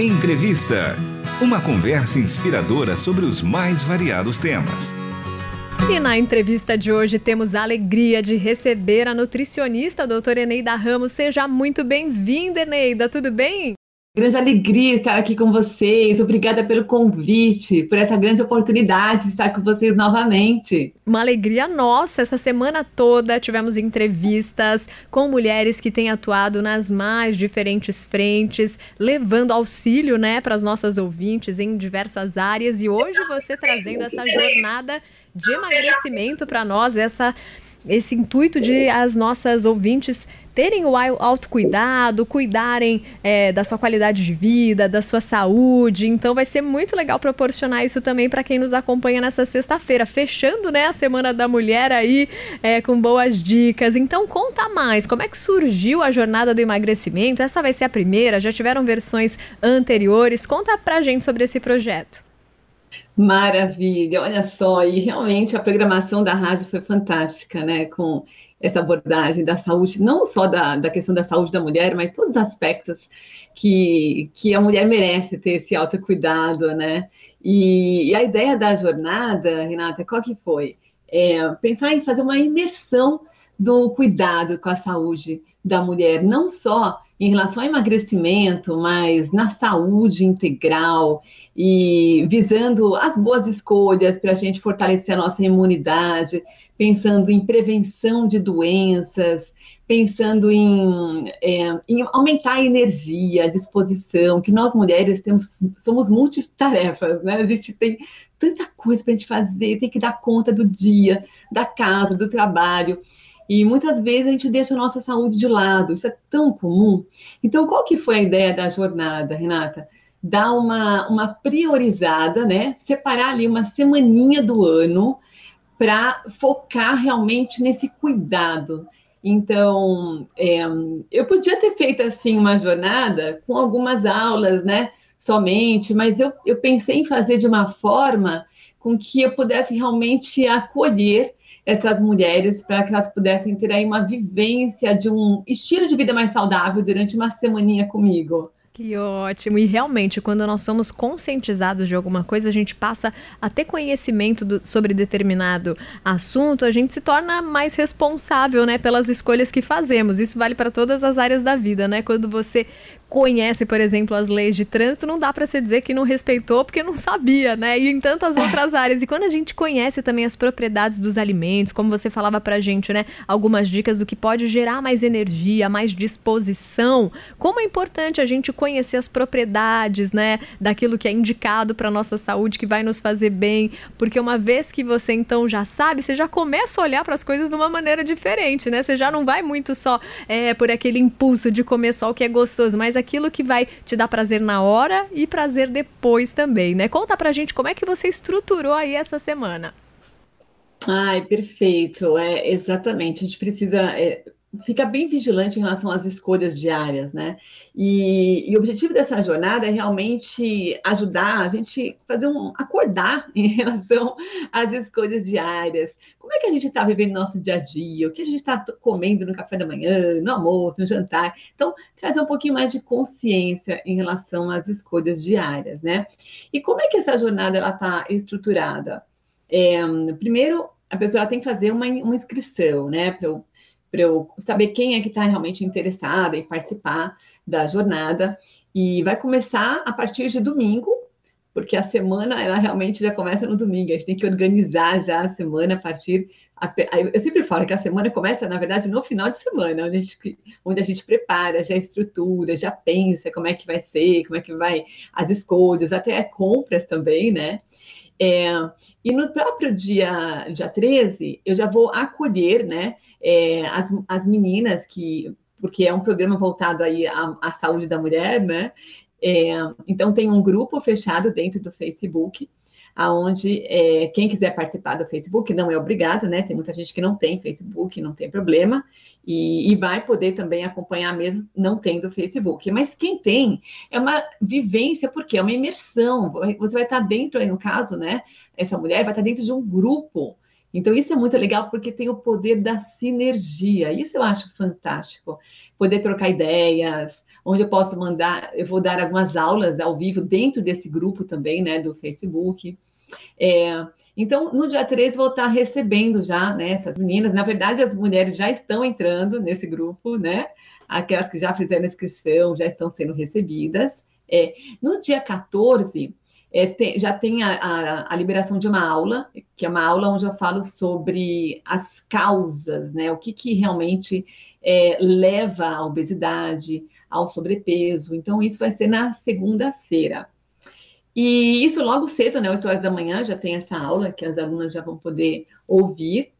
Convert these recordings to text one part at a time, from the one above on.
Entrevista. Uma conversa inspiradora sobre os mais variados temas. E na entrevista de hoje temos a alegria de receber a nutricionista a doutora Eneida Ramos. Seja muito bem-vinda, Eneida. Tudo bem? Grande alegria estar aqui com vocês. Obrigada pelo convite, por essa grande oportunidade de estar com vocês novamente. Uma alegria nossa. Essa semana toda tivemos entrevistas com mulheres que têm atuado nas mais diferentes frentes, levando auxílio, né, para as nossas ouvintes em diversas áreas. E hoje você trazendo essa jornada de emagrecimento para nós, essa esse intuito de as nossas ouvintes terem o autocuidado, cuidarem é, da sua qualidade de vida, da sua saúde. Então vai ser muito legal proporcionar isso também para quem nos acompanha nessa sexta-feira, fechando né, a Semana da Mulher aí é, com boas dicas. Então conta mais, como é que surgiu a jornada do emagrecimento? Essa vai ser a primeira, já tiveram versões anteriores. Conta pra gente sobre esse projeto. Maravilha, olha só, e realmente a programação da rádio foi fantástica, né? Com essa abordagem da saúde, não só da, da questão da saúde da mulher, mas todos os aspectos que, que a mulher merece ter esse autocuidado, né? E, e a ideia da jornada, Renata, qual que foi? É, pensar em fazer uma imersão do cuidado com a saúde da mulher, não só em relação ao emagrecimento, mas na saúde integral e visando as boas escolhas para a gente fortalecer a nossa imunidade, pensando em prevenção de doenças, pensando em, é, em, aumentar a energia, a disposição, que nós mulheres temos, somos multitarefas, né? A gente tem tanta coisa para a gente fazer, tem que dar conta do dia, da casa, do trabalho. E muitas vezes a gente deixa a nossa saúde de lado, isso é tão comum. Então, qual que foi a ideia da jornada, Renata? Dar uma, uma priorizada, né? Separar ali uma semaninha do ano para focar realmente nesse cuidado. Então, é, eu podia ter feito assim uma jornada com algumas aulas, né? Somente, mas eu, eu pensei em fazer de uma forma com que eu pudesse realmente acolher essas mulheres para que elas pudessem ter aí uma vivência de um estilo de vida mais saudável durante uma semaninha comigo. Que ótimo! E realmente, quando nós somos conscientizados de alguma coisa, a gente passa a ter conhecimento do, sobre determinado assunto, a gente se torna mais responsável, né, pelas escolhas que fazemos. Isso vale para todas as áreas da vida, né? Quando você conhece, por exemplo, as leis de trânsito, não dá para se dizer que não respeitou porque não sabia, né? E em tantas outras áreas. E quando a gente conhece também as propriedades dos alimentos, como você falava pra gente, né? Algumas dicas do que pode gerar mais energia, mais disposição. Como é importante a gente conhecer as propriedades, né, daquilo que é indicado para nossa saúde, que vai nos fazer bem, porque uma vez que você então já sabe, você já começa a olhar para as coisas de uma maneira diferente, né? Você já não vai muito só é, por aquele impulso de comer só o que é gostoso, mas aquilo que vai te dar prazer na hora e prazer depois também, né? Conta pra gente como é que você estruturou aí essa semana. Ai, perfeito. É, exatamente. A gente precisa. É fica bem vigilante em relação às escolhas diárias, né? E, e, o objetivo dessa jornada é realmente ajudar a gente fazer um acordar em relação às escolhas diárias. Como é que a gente está vivendo nosso dia a dia? O que a gente está comendo no café da manhã, no almoço, no jantar? Então, trazer um pouquinho mais de consciência em relação às escolhas diárias, né? E como é que essa jornada ela está estruturada? É, primeiro, a pessoa tem que fazer uma, uma inscrição, né? Para eu saber quem é que está realmente interessada em participar da jornada. E vai começar a partir de domingo, porque a semana ela realmente já começa no domingo. A gente tem que organizar já a semana a partir. A, eu sempre falo que a semana começa, na verdade, no final de semana, onde a gente, onde a gente prepara, já estrutura, já pensa como é que vai ser, como é que vai as escolhas, até compras também, né? É, e no próprio dia, dia 13, eu já vou acolher, né? é, as, as meninas que, porque é um programa voltado aí à, à saúde da mulher, né? É, então tem um grupo fechado dentro do Facebook, aonde é, quem quiser participar do Facebook não é obrigado, né? Tem muita gente que não tem Facebook, não tem problema, e, e, vai poder também acompanhar mesmo não tendo Facebook. Mas quem tem é uma vivência, porque é uma imersão. Você vai estar dentro, aí no caso, né? Essa mulher vai estar dentro de um grupo então, isso é muito legal porque tem o poder da sinergia. Isso eu acho fantástico. Poder trocar ideias, onde eu posso mandar, eu vou dar algumas aulas ao vivo dentro desse grupo também, né, do Facebook. É, então, no dia 13, vou estar recebendo já né, essas meninas. Na verdade, as mulheres já estão entrando nesse grupo, né? Aquelas que já fizeram inscrição já estão sendo recebidas. É, no dia 14, é, tem, já tem a, a, a, liberação de uma aula, que é uma aula onde eu falo sobre as causas, né? O que, que realmente é, leva à obesidade, ao sobrepeso. Então, isso vai ser na segunda-feira. E isso logo cedo, né? 8 horas da manhã, já tem essa aula que as alunas já vão poder ouvir.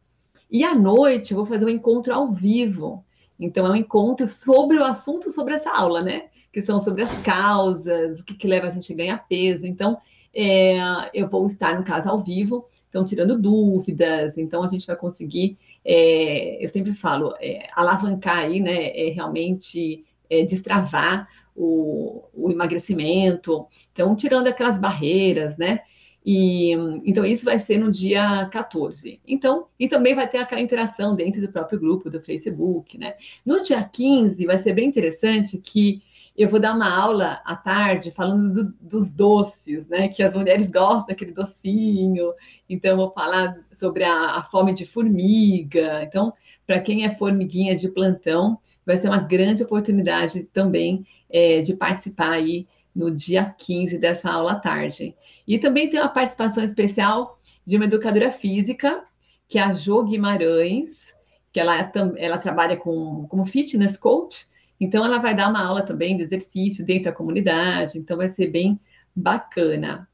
E à noite, eu vou fazer um encontro ao vivo. Então, é um encontro sobre o assunto sobre essa aula, né? Que são sobre as causas, o que, que leva a gente a ganhar peso. Então, é, eu vou estar, no caso, ao vivo, então, tirando dúvidas. Então, a gente vai conseguir, é, eu sempre falo, é, alavancar aí, né? É, realmente é, destravar o, o emagrecimento, então tirando aquelas barreiras, né? E então isso vai ser no dia 14. Então, e também vai ter aquela interação dentro do próprio grupo do Facebook, né? No dia 15 vai ser bem interessante que eu vou dar uma aula à tarde falando do, dos doces, né? Que as mulheres gostam daquele docinho. Então, eu vou falar sobre a, a fome de formiga. Então, para quem é formiguinha de plantão, vai ser uma grande oportunidade também é, de participar aí no dia 15 dessa aula à tarde. E também tem uma participação especial de uma educadora física, que é a Jo Guimarães, que ela, é ela trabalha com, como fitness coach, então ela vai dar uma aula também de exercício dentro da comunidade, então vai ser bem bacana.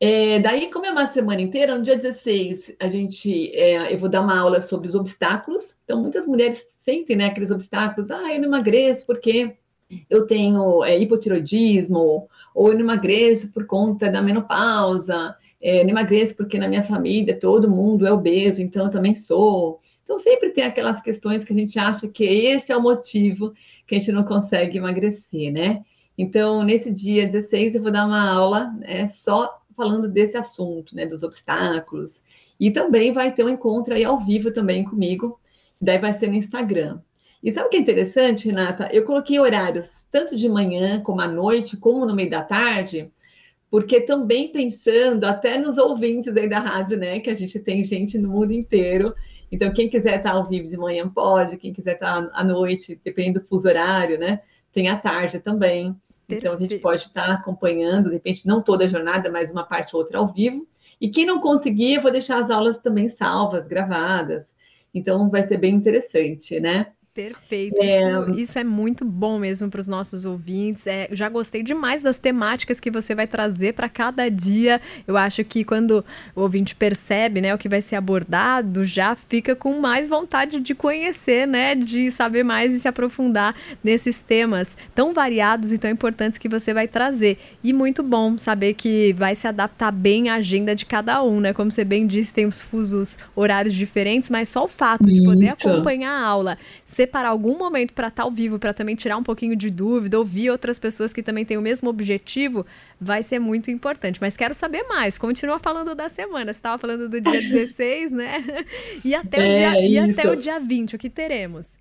É, daí, como é uma semana inteira, no dia 16, a gente, é, eu vou dar uma aula sobre os obstáculos. Então, muitas mulheres sentem né, aqueles obstáculos. Ah, eu não emagreço porque eu tenho é, hipotiroidismo, ou eu não emagreço por conta da menopausa, é, não emagreço porque na minha família todo mundo é obeso, então eu também sou. Então sempre tem aquelas questões que a gente acha que esse é o motivo que a gente não consegue emagrecer, né? Então, nesse dia 16, eu vou dar uma aula né, só falando desse assunto, né? Dos obstáculos. E também vai ter um encontro aí ao vivo também comigo. Daí vai ser no Instagram. E sabe o que é interessante, Renata? Eu coloquei horários tanto de manhã como à noite, como no meio da tarde, porque também pensando até nos ouvintes aí da rádio, né? Que a gente tem gente no mundo inteiro. Então, quem quiser estar ao vivo de manhã pode, quem quiser estar à noite, dependendo do fuso horário, né? Tem à tarde também. Então, a gente pode estar acompanhando, de repente, não toda a jornada, mas uma parte ou outra ao vivo. E quem não conseguir, eu vou deixar as aulas também salvas, gravadas. Então, vai ser bem interessante, né? Perfeito. É... Isso, isso, é muito bom mesmo para os nossos ouvintes. É, já gostei demais das temáticas que você vai trazer para cada dia. Eu acho que quando o ouvinte percebe né, o que vai ser abordado, já fica com mais vontade de conhecer, né? De saber mais e se aprofundar nesses temas tão variados e tão importantes que você vai trazer. E muito bom saber que vai se adaptar bem à agenda de cada um, né? Como você bem disse, tem os fusos horários diferentes, mas só o fato de poder acompanhar a aula, ser separar algum momento para estar tá ao vivo, para também tirar um pouquinho de dúvida, ouvir outras pessoas que também têm o mesmo objetivo, vai ser muito importante. Mas quero saber mais. Continua falando da semana. Você estava falando do dia 16, né? E até, é, o dia, e até o dia 20, o que teremos?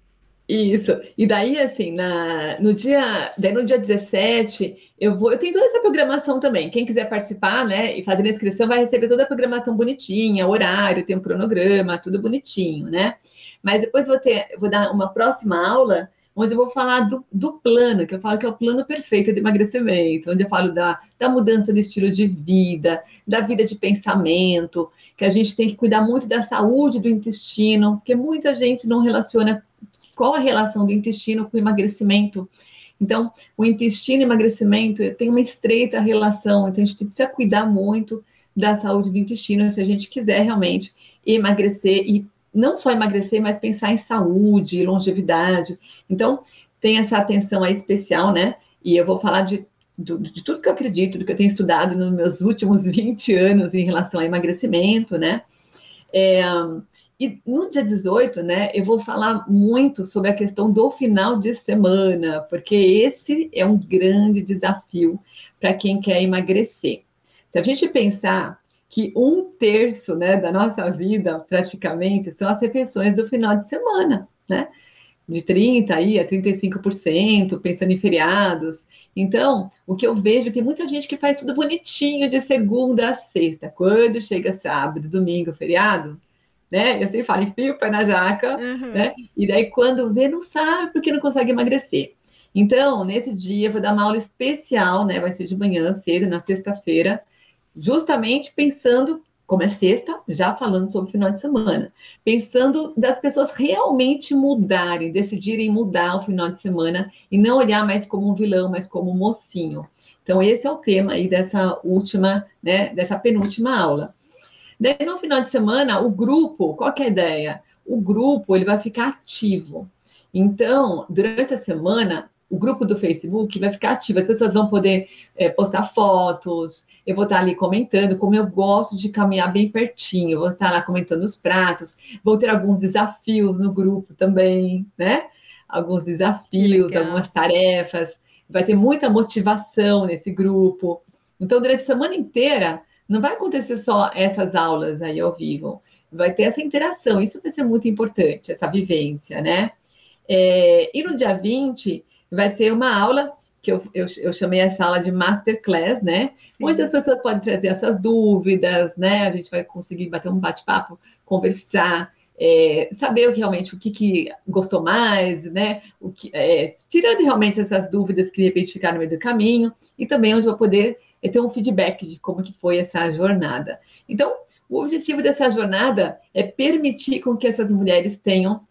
Isso. E daí, assim, na, no dia, daí no dia 17, eu vou, eu tenho toda essa programação também. Quem quiser participar, né, e fazer a inscrição, vai receber toda a programação bonitinha, horário, tem um cronograma, tudo bonitinho, né? Mas depois vou ter, vou dar uma próxima aula onde eu vou falar do, do, plano, que eu falo que é o plano perfeito de emagrecimento, onde eu falo da, da mudança de estilo de vida, da vida de pensamento, que a gente tem que cuidar muito da saúde do intestino, porque muita gente não relaciona qual a relação do intestino com o emagrecimento. Então, o intestino e emagrecimento tem uma estreita relação, então a gente precisa cuidar muito da saúde do intestino se a gente quiser realmente emagrecer e não só emagrecer, mas pensar em saúde, longevidade. Então, tem essa atenção aí especial, né? E eu vou falar de, de, tudo que eu acredito, do que eu tenho estudado nos meus últimos 20 anos em relação a emagrecimento, né? É, e no dia 18, né, eu vou falar muito sobre a questão do final de semana, porque esse é um grande desafio para quem quer emagrecer. Se a gente pensar que um terço né, da nossa vida, praticamente, são as refeições do final de semana, né? de 30% aí a 35%, pensando em feriados. Então, o que eu vejo é que tem muita gente que faz tudo bonitinho de segunda a sexta. Quando chega sábado, domingo, feriado, né? Eu sempre falo, enfia o pé na jaca, uhum. né? E daí, quando vê, não sabe porque não consegue emagrecer. Então, nesse dia, eu vou dar uma aula especial, né? Vai ser de manhã cedo, na sexta-feira, justamente pensando, como é sexta, já falando sobre o final de semana, pensando das pessoas realmente mudarem, decidirem mudar o final de semana e não olhar mais como um vilão, mas como um mocinho. Então, esse é o tema aí dessa última, né? Dessa penúltima aula. Daí, no final de semana, o grupo, qual é a ideia? O grupo, ele vai ficar ativo. Então, durante a semana, o grupo do Facebook vai ficar ativo, as pessoas vão poder é, postar fotos, eu vou estar ali comentando, como eu gosto de caminhar bem pertinho, eu vou estar lá comentando os pratos, vou ter alguns desafios no grupo também, né? Alguns desafios, algumas tarefas, vai ter muita motivação nesse grupo. Então, durante a semana inteira, não vai acontecer só essas aulas aí ao vivo, vai ter essa interação, isso vai ser muito importante, essa vivência, né? É, e no dia 20, vai ter uma aula que eu, eu, eu chamei essa aula de masterclass, né? Sim. Onde as pessoas podem trazer as suas dúvidas, né? A gente vai conseguir bater um bate-papo, conversar, é, saber realmente o que, que, gostou mais, né? O que, é, tirando realmente essas dúvidas que de repente ficaram no meio do caminho, e também onde eu vou poder é, ter um feedback de como que foi essa jornada. Então, o objetivo dessa jornada é permitir com que essas mulheres tenham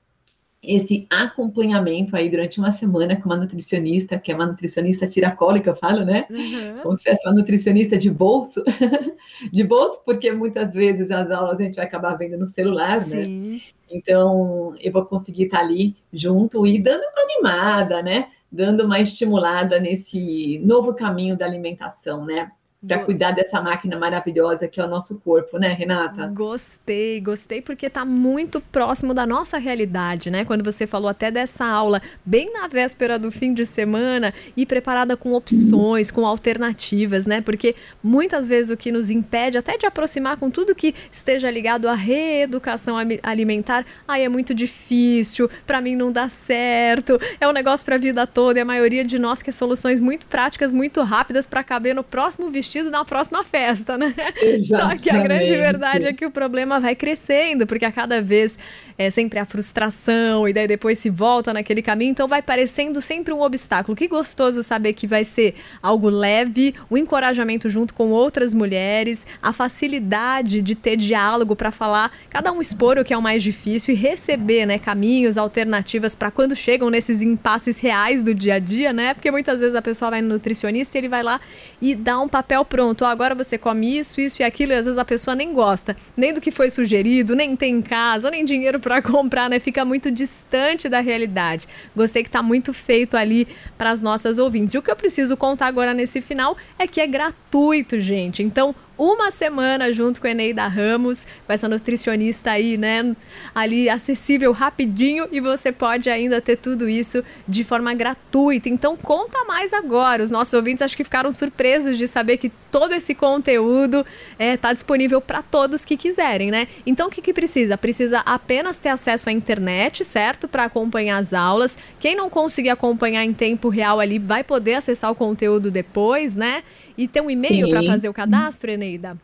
esse acompanhamento aí durante uma semana com uma nutricionista, que é uma nutricionista tiracólica, que eu falo, né? Uhum. Como se fosse uma nutricionista de bolso, de bolso, porque muitas vezes as aulas a gente vai acabar vendo no celular, né? Sim. né? Então, eu vou conseguir estar ali junto e dando uma animada, né? Dando uma estimulada nesse novo caminho da alimentação, né? Para cuidar dessa máquina maravilhosa que é o nosso corpo, né, Renata? Gostei, gostei porque está muito próximo da nossa realidade, né? Quando você falou até dessa aula bem na véspera do fim de semana e preparada com opções, com alternativas, né? Porque muitas vezes o que nos impede até de aproximar com tudo que esteja ligado à reeducação alimentar, ai, é muito difícil, para mim não dá certo, é um negócio para a vida toda e a maioria de nós quer soluções muito práticas, muito rápidas para caber no próximo vestido vestido na próxima festa, né? Exatamente. Só que a grande verdade é que o problema vai crescendo, porque a cada vez é sempre a frustração, e daí depois se volta naquele caminho, então vai parecendo sempre um obstáculo. Que gostoso saber que vai ser algo leve, o encorajamento junto com outras mulheres, a facilidade de ter diálogo para falar, cada um expor o que é o mais difícil e receber, né, caminhos, alternativas para quando chegam nesses impasses reais do dia a dia, né? Porque muitas vezes a pessoa vai no nutricionista e ele vai lá e dá um papel pronto, oh, agora você come isso, isso e aquilo, e às vezes a pessoa nem gosta, nem do que foi sugerido, nem tem em casa, nem dinheiro para comprar, né? Fica muito distante da realidade. Gostei que está muito feito ali para as nossas ouvintes. E o que eu preciso contar agora nesse final é que é gratuito, gente. Então, uma semana junto com a Eneida Ramos, com essa nutricionista aí, né? Ali acessível rapidinho e você pode ainda ter tudo isso de forma gratuita. Então conta mais agora. Os nossos ouvintes acho que ficaram surpresos de saber que todo esse conteúdo está é, tá disponível para todos que quiserem, né? Então o que, que precisa? Precisa apenas ter acesso à internet, certo? Para acompanhar as aulas. Quem não conseguir acompanhar em tempo real ali vai poder acessar o conteúdo depois, né? E tem um e-mail para fazer o cadastro, Eneida?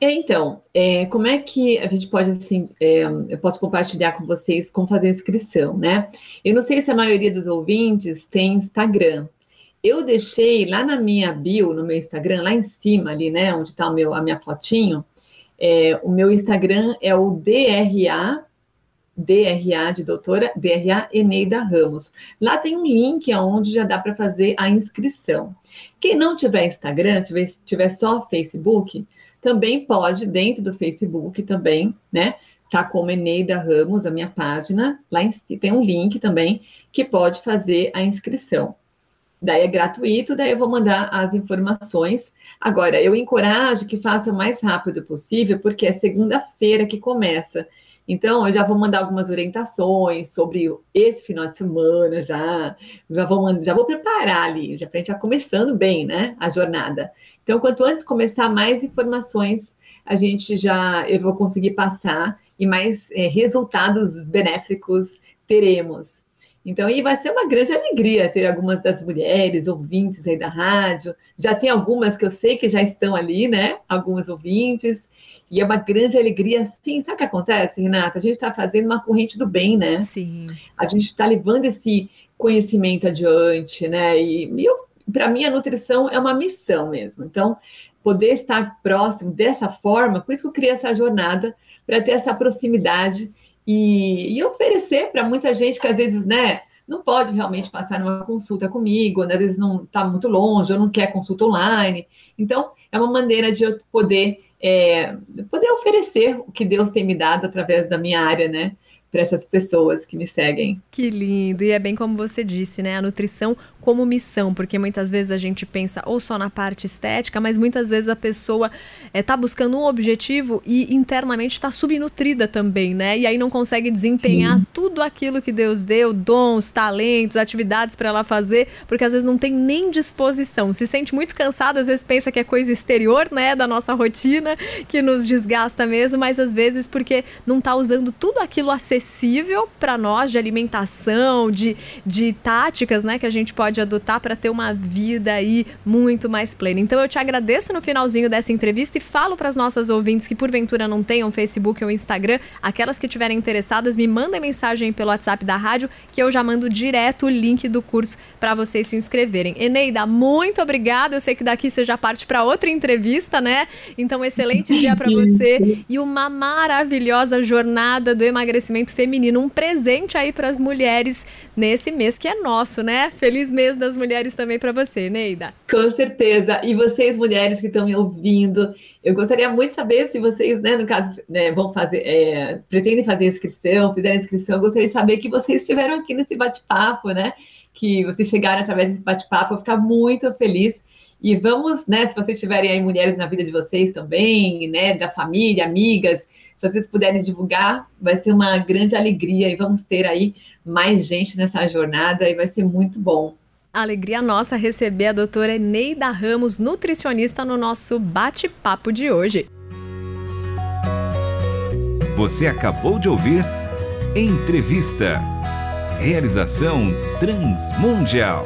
É, então, é, como é que a gente pode, assim, é, eu posso compartilhar com vocês como fazer a inscrição, né? Eu não sei se a maioria dos ouvintes tem Instagram. Eu deixei lá na minha bio, no meu Instagram, lá em cima ali, né, onde está a minha fotinho, é, o meu Instagram é o DRA DRA de doutora, DRA Eneida Ramos. Lá tem um link onde já dá para fazer a inscrição. Quem não tiver Instagram, tiver, tiver só Facebook, também pode, dentro do Facebook também, né? Tá como Eneida Ramos, a minha página, lá em, tem um link também que pode fazer a inscrição. Daí é gratuito, daí eu vou mandar as informações. Agora, eu encorajo que faça o mais rápido possível, porque é segunda-feira que começa. Então, eu já vou mandar algumas orientações sobre esse final de semana já. Já vou, já vou preparar ali, já para a gente já começando bem, né? A jornada. Então, quanto antes começar, mais informações a gente já eu vou conseguir passar e mais é, resultados benéficos teremos. Então, e vai ser uma grande alegria ter algumas das mulheres ouvintes aí da rádio. Já tem algumas que eu sei que já estão ali, né? Algumas ouvintes. E é uma grande alegria, sim. Sabe o que acontece, Renata? A gente está fazendo uma corrente do bem, né? Sim. A gente está levando esse conhecimento adiante, né? E, e para mim, a nutrição é uma missão mesmo. Então, poder estar próximo dessa forma, por isso que eu criei essa jornada, para ter essa proximidade e, e oferecer para muita gente que às vezes, né, não pode realmente passar numa consulta comigo, né, às vezes não está muito longe, ou não quer consulta online. Então, é uma maneira de eu poder, é, poder oferecer o que Deus tem me dado através da minha área, né? Para essas pessoas que me seguem. Que lindo! E é bem como você disse, né? A nutrição como missão, porque muitas vezes a gente pensa ou só na parte estética, mas muitas vezes a pessoa está eh, é, buscando um objetivo e internamente está subnutrida também, né? E aí não consegue desempenhar Sim. tudo aquilo que Deus deu, dons, talentos, atividades para ela fazer, porque às vezes não tem nem disposição. Se sente muito cansada, às vezes pensa que é coisa exterior, né, da nossa rotina, que nos desgasta mesmo, mas às vezes porque não está usando tudo aquilo acessível para nós de alimentação, de, de táticas, né, que a gente pode pode adotar para ter uma vida aí muito mais plena. Então eu te agradeço no finalzinho dessa entrevista e falo para as nossas ouvintes que porventura não tenham Facebook ou Instagram, aquelas que estiverem interessadas, me mandem mensagem pelo WhatsApp da rádio que eu já mando direto o link do curso para vocês se inscreverem. Eneida, muito obrigada. Eu sei que daqui você já parte para outra entrevista, né? Então excelente dia para você e uma maravilhosa jornada do emagrecimento feminino, um presente aí para as mulheres nesse mês que é nosso, né? Feliz mês das mulheres também para você, Neida. Com certeza. E vocês, mulheres que estão me ouvindo, eu gostaria muito de saber se vocês, né, no caso, né, vão fazer, é, pretendem fazer inscrição, fizeram inscrição, eu gostaria de saber que vocês estiveram aqui nesse bate-papo, né? Que vocês chegaram através desse bate-papo, eu vou ficar muito feliz. E vamos, né, se vocês tiverem aí mulheres na vida de vocês também, né, da família, amigas, se vocês puderem divulgar, vai ser uma grande alegria e vamos ter aí mais gente nessa jornada e vai ser muito bom. Alegria nossa receber a doutora Neida Ramos, nutricionista, no nosso bate-papo de hoje. Você acabou de ouvir Entrevista. Realização Transmundial.